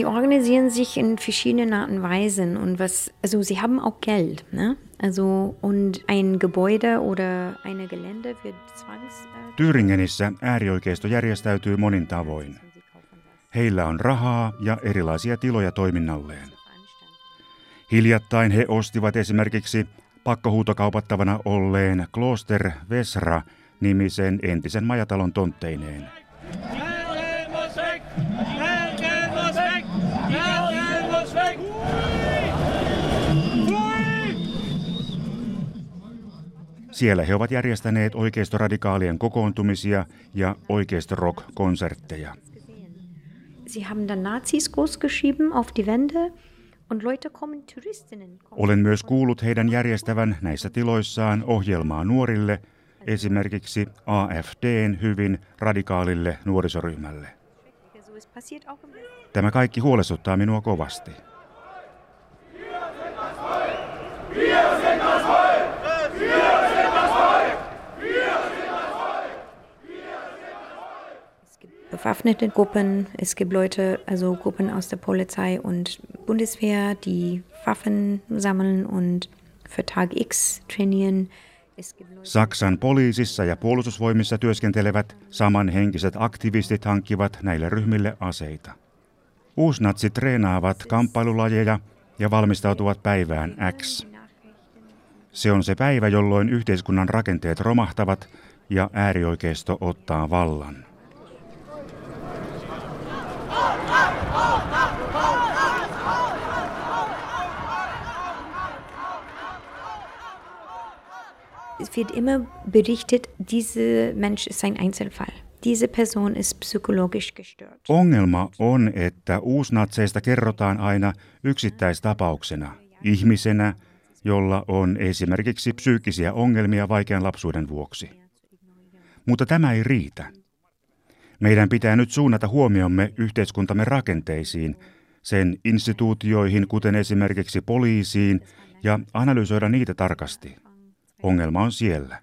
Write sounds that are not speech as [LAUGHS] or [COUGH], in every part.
sie organisieren sich in verschiedenen Arten und Weisen und was, also sie haben auch Geld, ne? Also und ein Gebäude oder eine Gelände wird zwangs... Äh, Thüringenissä äärioikeisto järjestäytyy monin tavoin. Heillä on rahaa ja erilaisia tiloja toiminnalleen. Hiljattain he ostivat esimerkiksi pakkohuutokaupattavana olleen Kloster Vesra nimisen entisen majatalon tontteineen. Siellä he ovat järjestäneet oikeistoradikaalien kokoontumisia ja oikeistorock-konsertteja. Sie haben dann Nazis großgeschrieben auf die Wände olen myös kuullut heidän järjestävän näissä tiloissaan ohjelmaa nuorille, esimerkiksi AFDn hyvin radikaalille nuorisoryhmälle. Tämä kaikki huolestuttaa minua kovasti. Bewaffnete Gruppen, es gibt Leute, also Gruppen aus der Polizei und Bundeswehr, die Waffen sammeln und für Tag X trainieren. Saksan poliisissa ja puolustusvoimissa työskentelevät samanhenkiset aktivistit hankkivat näille ryhmille aseita. Uusnatsit treenaavat kamppailulajeja ja valmistautuvat päivään X. Se on se päivä, jolloin yhteiskunnan rakenteet romahtavat ja äärioikeisto ottaa vallan. Es wird immer berichtet, dieser Mensch ist ein Einzelfall. Diese Person ist psychologisch gestört. Ongelma on, että uusnatseista kerrotaan aina yksittäistapauksena, ihmisenä, jolla on esimerkiksi psyykkisiä ongelmia vaikean lapsuuden vuoksi. Mutta tämä ei riitä. Meidän pitää nyt suunnata huomiomme yhteiskuntamme rakenteisiin, sen instituutioihin, kuten esimerkiksi poliisiin, ja analysoida niitä tarkasti. Ongelma on siellä.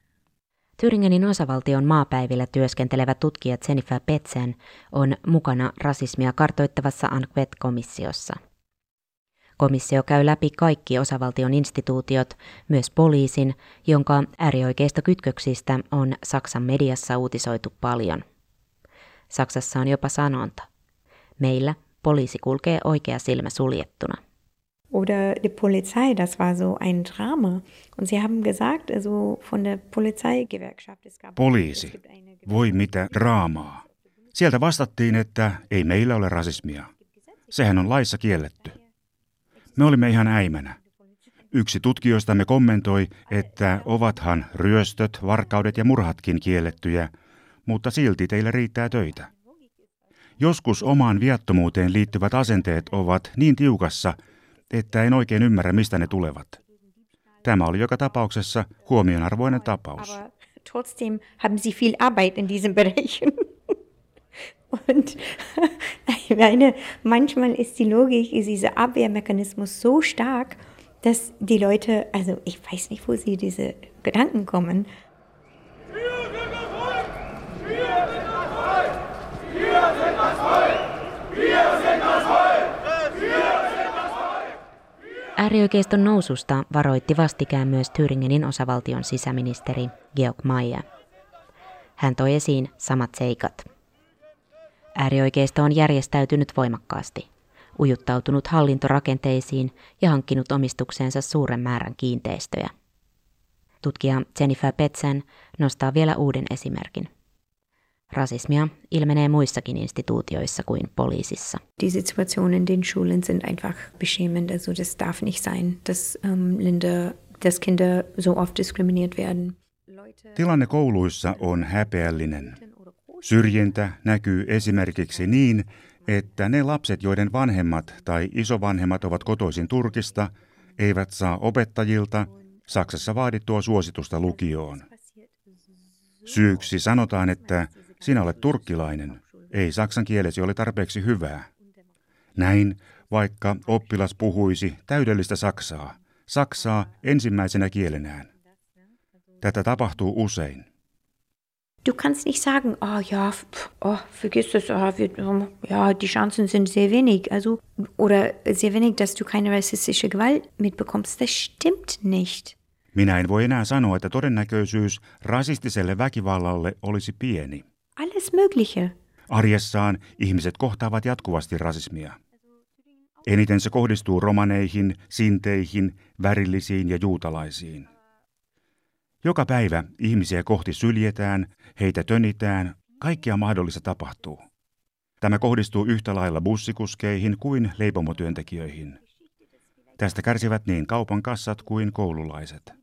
Thüringenin osavaltion maapäivillä työskentelevä tutkija Jennifer Petsen on mukana rasismia kartoittavassa Anquet-komissiossa. Komissio käy läpi kaikki osavaltion instituutiot, myös poliisin, jonka äärioikeista kytköksistä on Saksan mediassa uutisoitu paljon. Saksassa on jopa sanonta. Meillä poliisi kulkee oikea silmä suljettuna. Oder die Polizei, das war so ein Drama. Und sie haben gesagt, also von der Polizeigewerkschaft, es gab... Poliisi. Voi mitä draamaa. Sieltä vastattiin, että ei meillä ole rasismia. Sehän on laissa kielletty. Me olimme ihan äimänä. Yksi tutkijoistamme kommentoi, että ovathan ryöstöt, varkaudet ja murhatkin kiellettyjä, mutta silti teillä riittää töitä. Joskus omaan viattomuuteen liittyvät asenteet ovat niin tiukassa, että en oikein ymmärrä, mistä ne tulevat. Tämä oli joka tapauksessa huomionarvoinen tapaus. trotzdem haben sie viel Arbeit in diesen Bereichen. [LAUGHS] Und [LAUGHS] ich meine, manchmal ist die Logik, ist dieser Abwehrmechanismus so stark, dass die Leute, also ich weiß nicht, wo sie diese Gedanken kommen. Äärioikeiston noususta varoitti vastikään myös Thüringenin osavaltion sisäministeri Georg Mayer. Hän toi esiin samat seikat. Äärioikeisto on järjestäytynyt voimakkaasti, ujuttautunut hallintorakenteisiin ja hankkinut omistukseensa suuren määrän kiinteistöjä. Tutkija Jennifer Petsen nostaa vielä uuden esimerkin. Rasismia ilmenee muissakin instituutioissa kuin poliisissa. Die Situation in den Schulen sind einfach beschämend. Also das darf nicht sein, dass ähm, Linde, dass Kinder so oft diskriminiert werden. Tilanne kouluissa on häpeällinen. Syrjintä näkyy esimerkiksi niin, että ne lapset, joiden vanhemmat tai isovanhemmat ovat kotoisin Turkista, eivät saa opettajilta Saksassa vaadittua suositusta lukioon. Syyksi sanotaan, että sinä olet turkkilainen, ei saksan kielesi ole tarpeeksi hyvää. Näin, vaikka oppilas puhuisi täydellistä saksaa, saksaa ensimmäisenä kielenään. Tätä tapahtuu usein. Du kannst nicht sagen, oh ja, oh, vergiss das, oh, wir, ja, die Chancen sind sehr wenig, also, oder sehr wenig, dass du keine rassistische Gewalt mitbekommst. Das stimmt nicht. Minä en voi enää sanoa, että todennäköisyys rasistiselle väkivallalle olisi pieni. Alles Mögliche. Arjessaan ihmiset kohtaavat jatkuvasti rasismia. Eniten se kohdistuu romaneihin, sinteihin, värillisiin ja juutalaisiin. Joka päivä ihmisiä kohti syljetään, heitä tönitään, kaikkia mahdollista tapahtuu. Tämä kohdistuu yhtä lailla bussikuskeihin kuin leipomotyöntekijöihin. Tästä kärsivät niin kaupan kassat kuin koululaiset.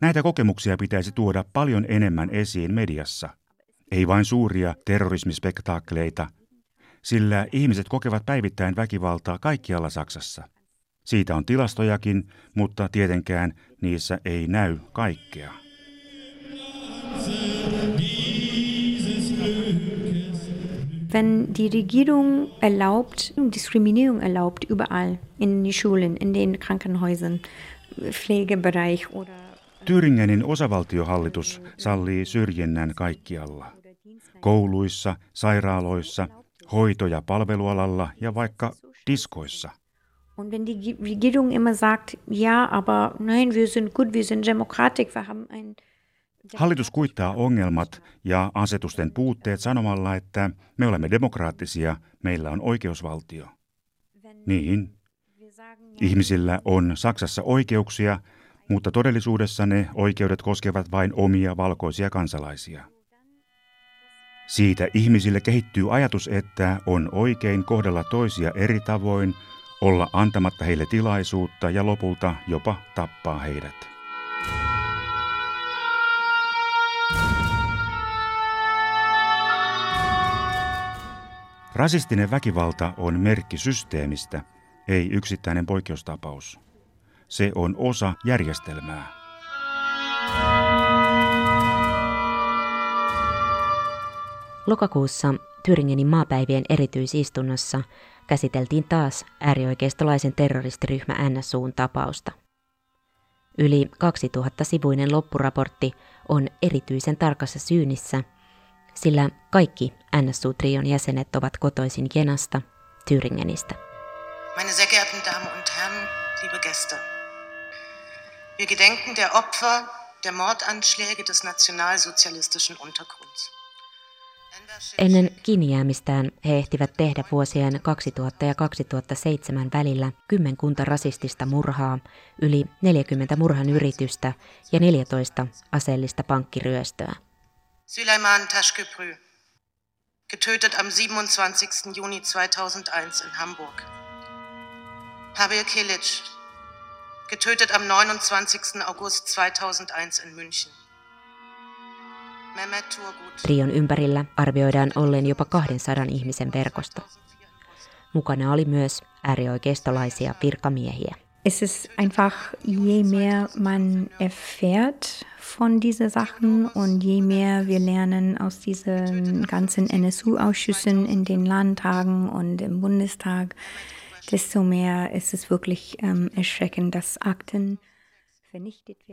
Näitä kokemuksia pitäisi tuoda paljon enemmän esiin mediassa. Ei vain suuria terrorismispektaakleita, sillä ihmiset kokevat päivittäin väkivaltaa kaikkialla Saksassa. Siitä on tilastojakin, mutta tietenkään niissä ei näy kaikkea. Wenn die Regierung erlaubt, Diskriminierung erlaubt überall, in den Schulen, in den Krankenhäusern, Pflegebereich oder Thüringenin osavaltiohallitus sallii syrjinnän kaikkialla. Kouluissa, sairaaloissa, hoito- ja palvelualalla ja vaikka diskoissa. Und wenn die Regierung immer sagt, ja, aber nein, wir sind gut, wir sind Demokratik, wir haben ein Hallitus kuittaa ongelmat ja asetusten puutteet sanomalla, että me olemme demokraattisia, meillä on oikeusvaltio. Niin, ihmisillä on Saksassa oikeuksia, mutta todellisuudessa ne oikeudet koskevat vain omia valkoisia kansalaisia. Siitä ihmisille kehittyy ajatus, että on oikein kohdella toisia eri tavoin, olla antamatta heille tilaisuutta ja lopulta jopa tappaa heidät. Rasistinen väkivalta on merkki systeemistä, ei yksittäinen poikkeustapaus. Se on osa järjestelmää. Lokakuussa Tyringenin maapäivien erityisistunnossa käsiteltiin taas äärioikeistolaisen terroristiryhmä NSUn tapausta. Yli 2000-sivuinen loppuraportti on erityisen tarkassa syynissä, sillä kaikki NSU-trion jäsenet ovat kotoisin Jenasta, Thüringenistä. Meine sehr geehrten Damen und Herren, liebe Gäste. Wir gedenken der Opfer der Mordanschläge des nationalsozialistischen Untergrunds. Ennen kiinnijäämistään he ehtivät tehdä vuosien 2000 ja 2007 välillä kymmenkunta rasistista murhaa, yli 40 murhan yritystä ja 14 aseellista pankkiryöstöä. Süleyman Taşköprü, getötet am 27. Juni 2001 in Hamburg. Pavel Kilic, getötet am 29. August 2001 in München. Trion ympärillä arvioidaan olleen jopa 200 ihmisen verkosto. Mukana oli myös äärioikeistolaisia virkamiehiä. Es ist einfach, je mehr man erfährt von diesen Sachen und je mehr wir lernen aus diesen ganzen NSU-Ausschüssen in den Landtagen und im Bundestag, desto mehr ist es wirklich ähm, erschreckend, dass Akten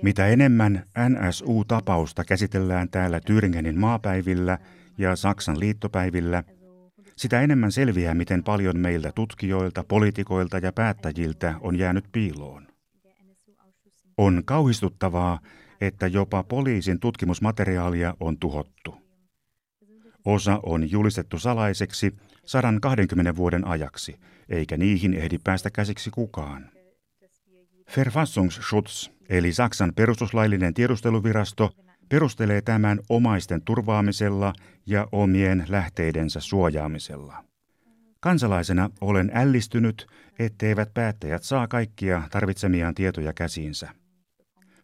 Mitä enemmän NSU-tapausta käsitellään täällä Thüringenin maapäivillä ja Saksan liittopäivillä, sitä enemmän selviää, miten paljon meiltä tutkijoilta, poliitikoilta ja päättäjiltä on jäänyt piiloon. On kauhistuttavaa, että jopa poliisin tutkimusmateriaalia on tuhottu. Osa on julistettu salaiseksi 120 vuoden ajaksi, eikä niihin ehdi päästä käsiksi kukaan. Verfassungsschutz, eli Saksan perustuslaillinen tiedusteluvirasto, perustelee tämän omaisten turvaamisella ja omien lähteidensä suojaamisella. Kansalaisena olen ällistynyt, etteivät päättäjät saa kaikkia tarvitsemiaan tietoja käsiinsä.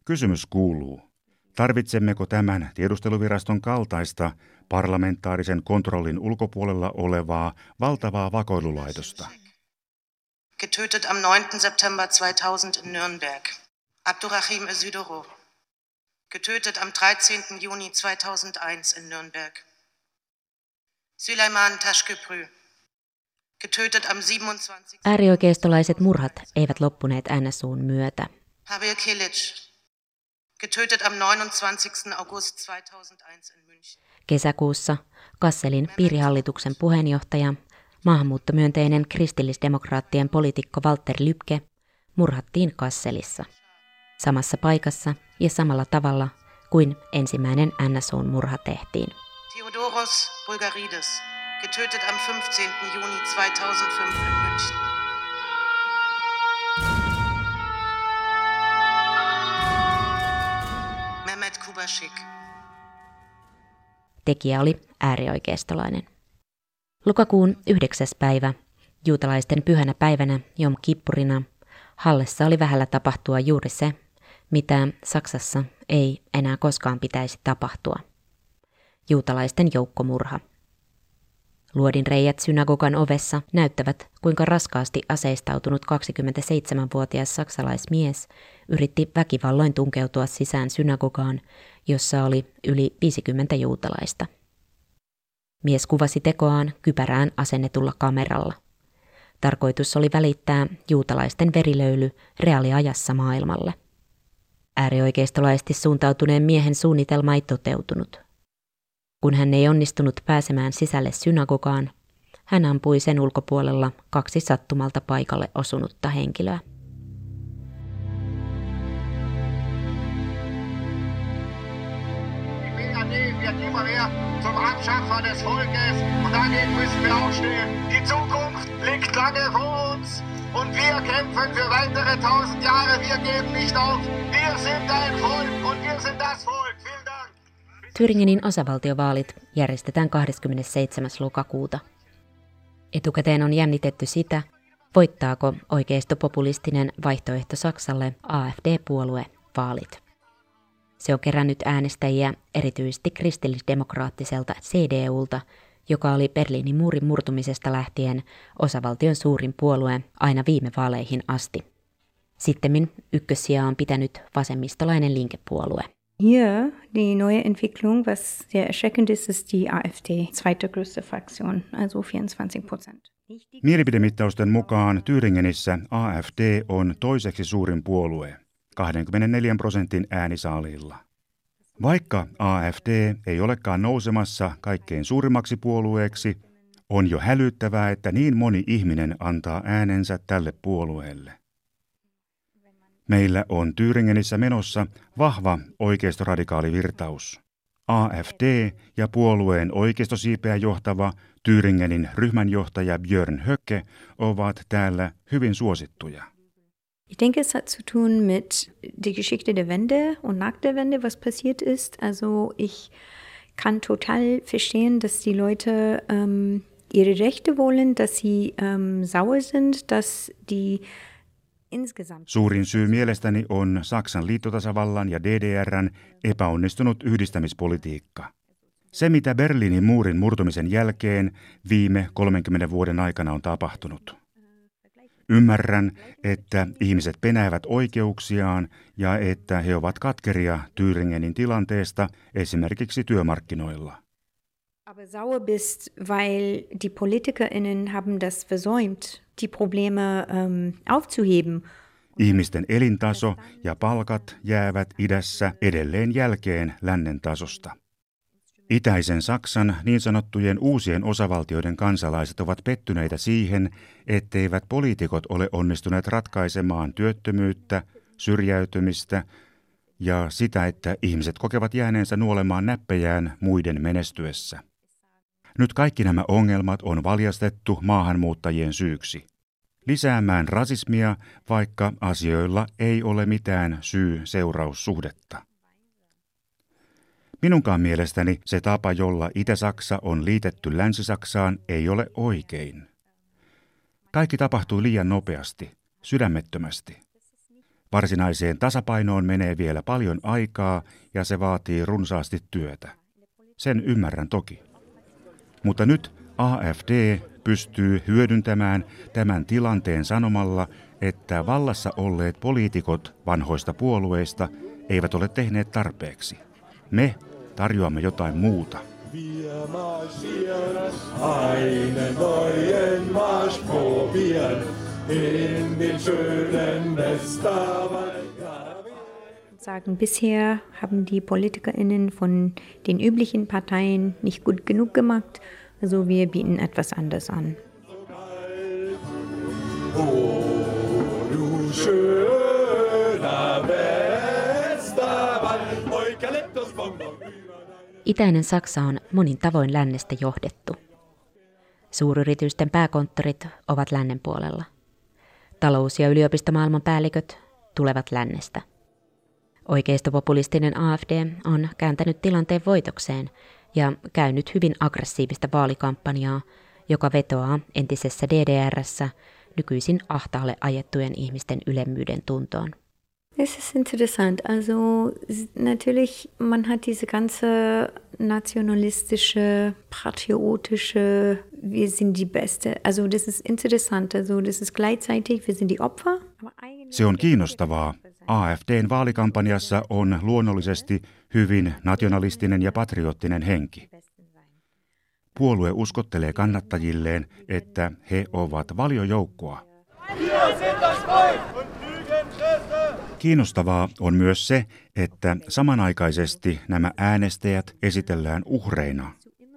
Kysymys kuuluu, tarvitsemmeko tämän tiedusteluviraston kaltaista parlamentaarisen kontrollin ulkopuolella olevaa valtavaa vakoilulaitosta? Getötet am 9. September 2000 in Nürnberg. Abdurrahim Özüdoro, getötet am 13. Juni 2001 in Nürnberg. Süleyman Taşköprü, getötet am 27. Äärioikeistolaiset murhat eivät loppuneet NSUn myötä. Pavel Kilic, getötet am 29. August 2001 in München. Kesäkuussa Kasselin piirihallituksen puheenjohtaja, maahanmuuttomyönteinen kristillisdemokraattien poliitikko Walter Lybke murhattiin Kasselissa. Samassa paikassa ja samalla tavalla kuin ensimmäinen NSOn murha tehtiin. Theodoros Bulgarides, getötet am 15. Juni 2005 in München. Tekijä oli äärioikeistolainen. Lokakuun 9. päivä, juutalaisten pyhänä päivänä Jom Kippurina, Hallessa oli vähällä tapahtua juuri se, mitä Saksassa ei enää koskaan pitäisi tapahtua. Juutalaisten joukkomurha. Luodin reijät synagogan ovessa näyttävät, kuinka raskaasti aseistautunut 27-vuotias saksalaismies yritti väkivalloin tunkeutua sisään synagogaan, jossa oli yli 50 juutalaista. Mies kuvasi tekoaan kypärään asennetulla kameralla. Tarkoitus oli välittää juutalaisten verilöyly reaaliajassa maailmalle. Äärioikeistolaisesti suuntautuneen miehen suunnitelma ei toteutunut. Kun hän ei onnistunut pääsemään sisälle synagogaan, hän ampui sen ulkopuolella kaksi sattumalta paikalle osunutta henkilöä. Volkes und wir kämpfen für weitere tausend Jahre. Wir geben nicht auf. Wir sind ein Volk und wir sind das Volk. Vielen. Thüringenin osavaltiovaalit järjestetään 27. lokakuuta. Etukäteen on jännitetty sitä, voittaako oikeistopopulistinen vaihtoehto Saksalle AFD-puolue vaalit. Se on kerännyt äänestäjiä erityisesti kristillisdemokraattiselta CDUlta, joka oli Berliinin muurin murtumisesta lähtien osavaltion suurin puolue aina viime vaaleihin asti. Sittemmin ykkössijaa on pitänyt vasemmistolainen linkepuolue. Hier die neue Entwicklung, was sehr erschreckend ist, ist die AfD, zweitgrößte Fraktion, also 24 Prozent. Mielipidemittausten mukaan Thüringenissä AFD on toiseksi suurin puolue, 24 prosentin äänisaaliilla. Vaikka AFD ei olekaan nousemassa kaikkein suurimmaksi puolueeksi, on jo hälyttävää, että niin moni ihminen antaa äänensä tälle puolueelle. Meillä on Thüringenissä menossa vahva oikeistoradikaali virtaus. AFD ja puolueen oikeistosiipeä johtava Thüringenin ryhmänjohtaja Björn Höcke ovat täällä hyvin suosittuja. Ich denke, es hat zu tun mit der Geschichte der Wende und nach der Wende, was passiert ist. Also ich kann total verstehen, dass die Leute ähm, ihre Rechte wollen, dass sie ähm, sauer sind, dass die Suurin syy mielestäni on Saksan liittotasavallan ja DDRn epäonnistunut yhdistämispolitiikka. Se, mitä Berliinin muurin murtumisen jälkeen viime 30 vuoden aikana on tapahtunut. Ymmärrän, että ihmiset penäävät oikeuksiaan ja että he ovat katkeria Thüringenin tilanteesta esimerkiksi työmarkkinoilla. aber sauer bist, weil die PolitikerInnen haben das versäumt, die Probleme ähm, aufzuheben. Ihmisten elintaso ja palkat jäävät idässä edelleen jälkeen lännen tasosta. Itäisen Saksan niin sanottujen uusien osavaltioiden kansalaiset ovat pettyneitä siihen, etteivät poliitikot ole onnistuneet ratkaisemaan työttömyyttä, syrjäytymistä ja sitä, että ihmiset kokevat jääneensä nuolemaan näppejään muiden menestyessä. Nyt kaikki nämä ongelmat on valjastettu maahanmuuttajien syyksi. Lisäämään rasismia, vaikka asioilla ei ole mitään syy-seuraussuhdetta. Minunkaan mielestäni se tapa, jolla Itä-Saksa on liitetty Länsi-Saksaan, ei ole oikein. Kaikki tapahtui liian nopeasti, sydämettömästi. Varsinaiseen tasapainoon menee vielä paljon aikaa ja se vaatii runsaasti työtä. Sen ymmärrän toki. Mutta nyt AFD pystyy hyödyntämään tämän tilanteen sanomalla, että vallassa olleet poliitikot vanhoista puolueista eivät ole tehneet tarpeeksi. Me tarjoamme jotain muuta. Wir Sagen, bisher haben die PolitikerInnen von den üblichen Parteien nicht gut genug gemacht. Also wir bieten etwas anderes an. Itäinen Saksa on monin tavoin lännestä johdettu. Suuryritysten pääkonttorit ovat lännen puolella. Talous- ja yliopistomaailman päälliköt tulevat lännestä. Oikeistopopulistinen AFD on kääntänyt tilanteen voitokseen ja käynyt hyvin aggressiivista vaalikampanjaa, joka vetoaa entisessä DDRssä nykyisin ahtaalle ajettujen ihmisten ylemmyyden tuntoon. Es ist interessant. Also natürlich, man hat diese ganze nationalistische, patriotische, wir sind die Beste. Also das ist interessant. Also das ist gleichzeitig, wir sind die Opfer. Se on kiinnostavaa. AFDn vaalikampanjassa on luonnollisesti hyvin nationalistinen ja patriottinen henki. Puolue uskottelee kannattajilleen, että he ovat valiojoukkoa. Kiinnostavaa on myös se, että samanaikaisesti nämä äänestäjät esitellään uhreina,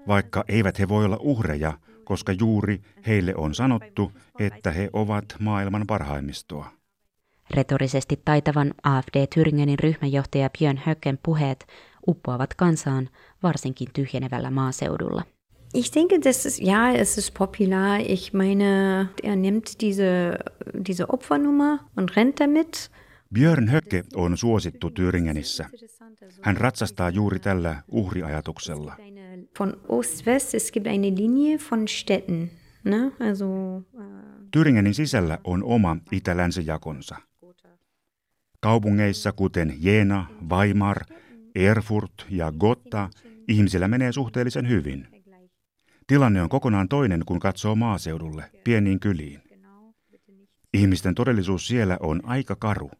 vaikka eivät he voi olla uhreja, koska juuri heille on sanottu, että he ovat maailman parhaimmistoa. Retorisesti taitavan AFD Thüringenin ryhmänjohtaja Björn Höcken puheet uppoavat kansaan varsinkin tyhjenevällä maaseudulla. Ich denke, das ist, ja, es ist popular. Ich meine, er nimmt diese, diese Opfernummer und rennt damit. Björn Höcke on suosittu Thüringenissä. Hän ratsastaa juuri tällä uhriajatuksella. Von Ost-West, es gibt eine Linie von Städten. Ne? Also, äh, Thüringenin sisällä on oma itä-länsijakonsa. Kaupungeissa kuten Jena, Weimar, Erfurt ja Gotha ihmisillä menee suhteellisen hyvin. Tilanne on kokonaan toinen, kun katsoo maaseudulle, pieniin kyliin. Ihmisten todellisuus siellä on aika karu.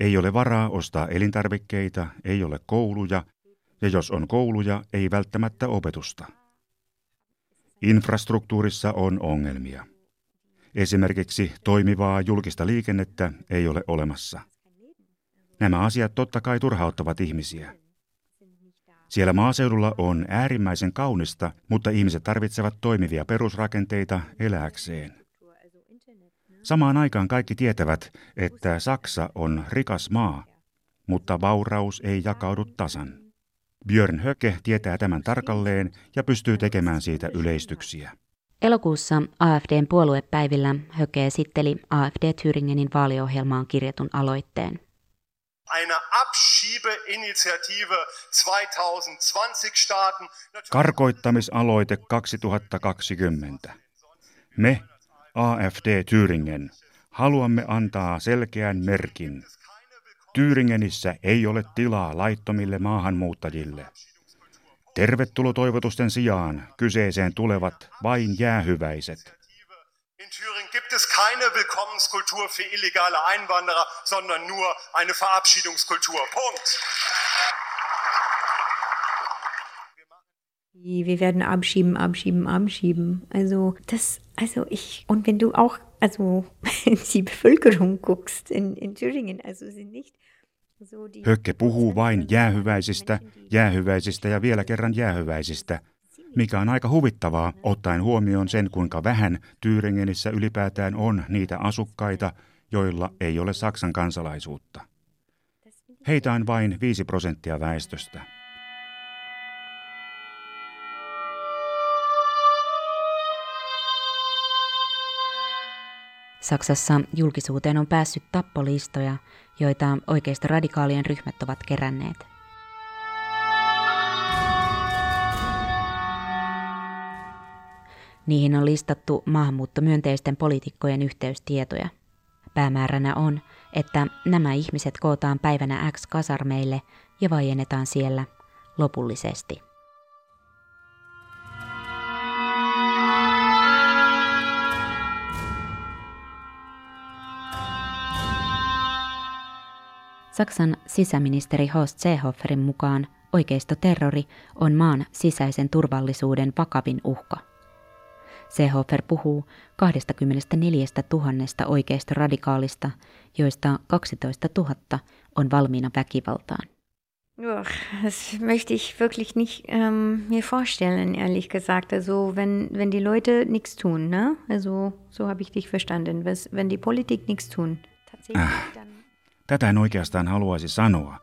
Ei ole varaa ostaa elintarvikkeita, ei ole kouluja, ja jos on kouluja, ei välttämättä opetusta. Infrastruktuurissa on ongelmia. Esimerkiksi toimivaa julkista liikennettä ei ole olemassa. Nämä asiat totta kai turhauttavat ihmisiä. Siellä maaseudulla on äärimmäisen kaunista, mutta ihmiset tarvitsevat toimivia perusrakenteita elääkseen. Samaan aikaan kaikki tietävät, että Saksa on rikas maa, mutta vauraus ei jakaudu tasan. Björn Höke tietää tämän tarkalleen ja pystyy tekemään siitä yleistyksiä. Elokuussa AFDn puoluepäivillä Höke esitteli AFD Thüringenin vaaliohjelmaan kirjatun aloitteen. Abschiebeinitiative 2020 starten. Karkoittamisaloite 2020. Me, AFD Thüringen, haluamme antaa selkeän merkin. Thüringenissä ei ole tilaa laittomille maahanmuuttajille. Tervetulotoivotusten sijaan kyseeseen tulevat vain jäähyväiset. In Thüringen gibt es keine Willkommenskultur für illegale Einwanderer, sondern nur eine Verabschiedungskultur. Punkt. Wir werden abschieben, abschieben, abschieben. Also das, also ich, und wenn du auch, also [LAUGHS] die Bevölkerung guckst in, in Thüringen, also sind nicht so die... Hökke puhuu vain jäähyväisistä, jäähyväisistä ja vielä kerran jäähyväisistä, mikä on aika huvittavaa ottaen huomioon sen, kuinka vähän Tyyringenissä ylipäätään on niitä asukkaita, joilla ei ole Saksan kansalaisuutta. Heitä on vain 5 prosenttia väestöstä. Saksassa julkisuuteen on päässyt tappolistoja, joita oikeista radikaalien ryhmät ovat keränneet. Niihin on listattu maahanmuuttomyönteisten poliitikkojen yhteystietoja. Päämääränä on, että nämä ihmiset kootaan päivänä X kasarmeille ja vaiennetaan siellä lopullisesti. Saksan sisäministeri Horst Seehoferin mukaan oikeistoterrori on maan sisäisen turvallisuuden vakavin uhka. Seehofer puhuu 24 000 oikeistoradikaalista, joista 12 000 on valmiina väkivaltaan. das möchte ich wirklich nicht ähm, mir vorstellen, ehrlich gesagt. Also wenn, wenn die Leute nichts tun, ne? Also so habe ich dich verstanden. wenn die Politik nichts tun. Äh, tätä en oikeastaan haluaisi sanoa,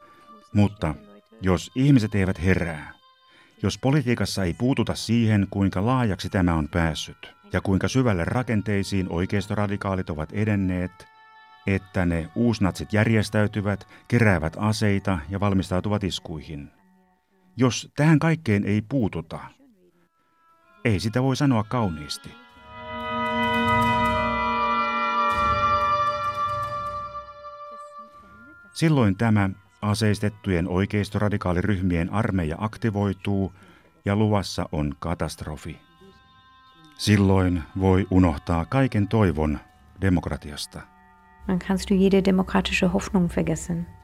mutta jos ihmiset eivät herää, jos politiikassa ei puututa siihen, kuinka laajaksi tämä on päässyt ja kuinka syvälle rakenteisiin oikeistoradikaalit ovat edenneet – että ne uusnatsit järjestäytyvät, keräävät aseita ja valmistautuvat iskuihin. Jos tähän kaikkeen ei puututa, ei sitä voi sanoa kauniisti. Silloin tämä aseistettujen oikeistoradikaaliryhmien armeija aktivoituu ja luvassa on katastrofi. Silloin voi unohtaa kaiken toivon demokratiasta. Dann kannst du jede demokratische Hoffnung vergessen.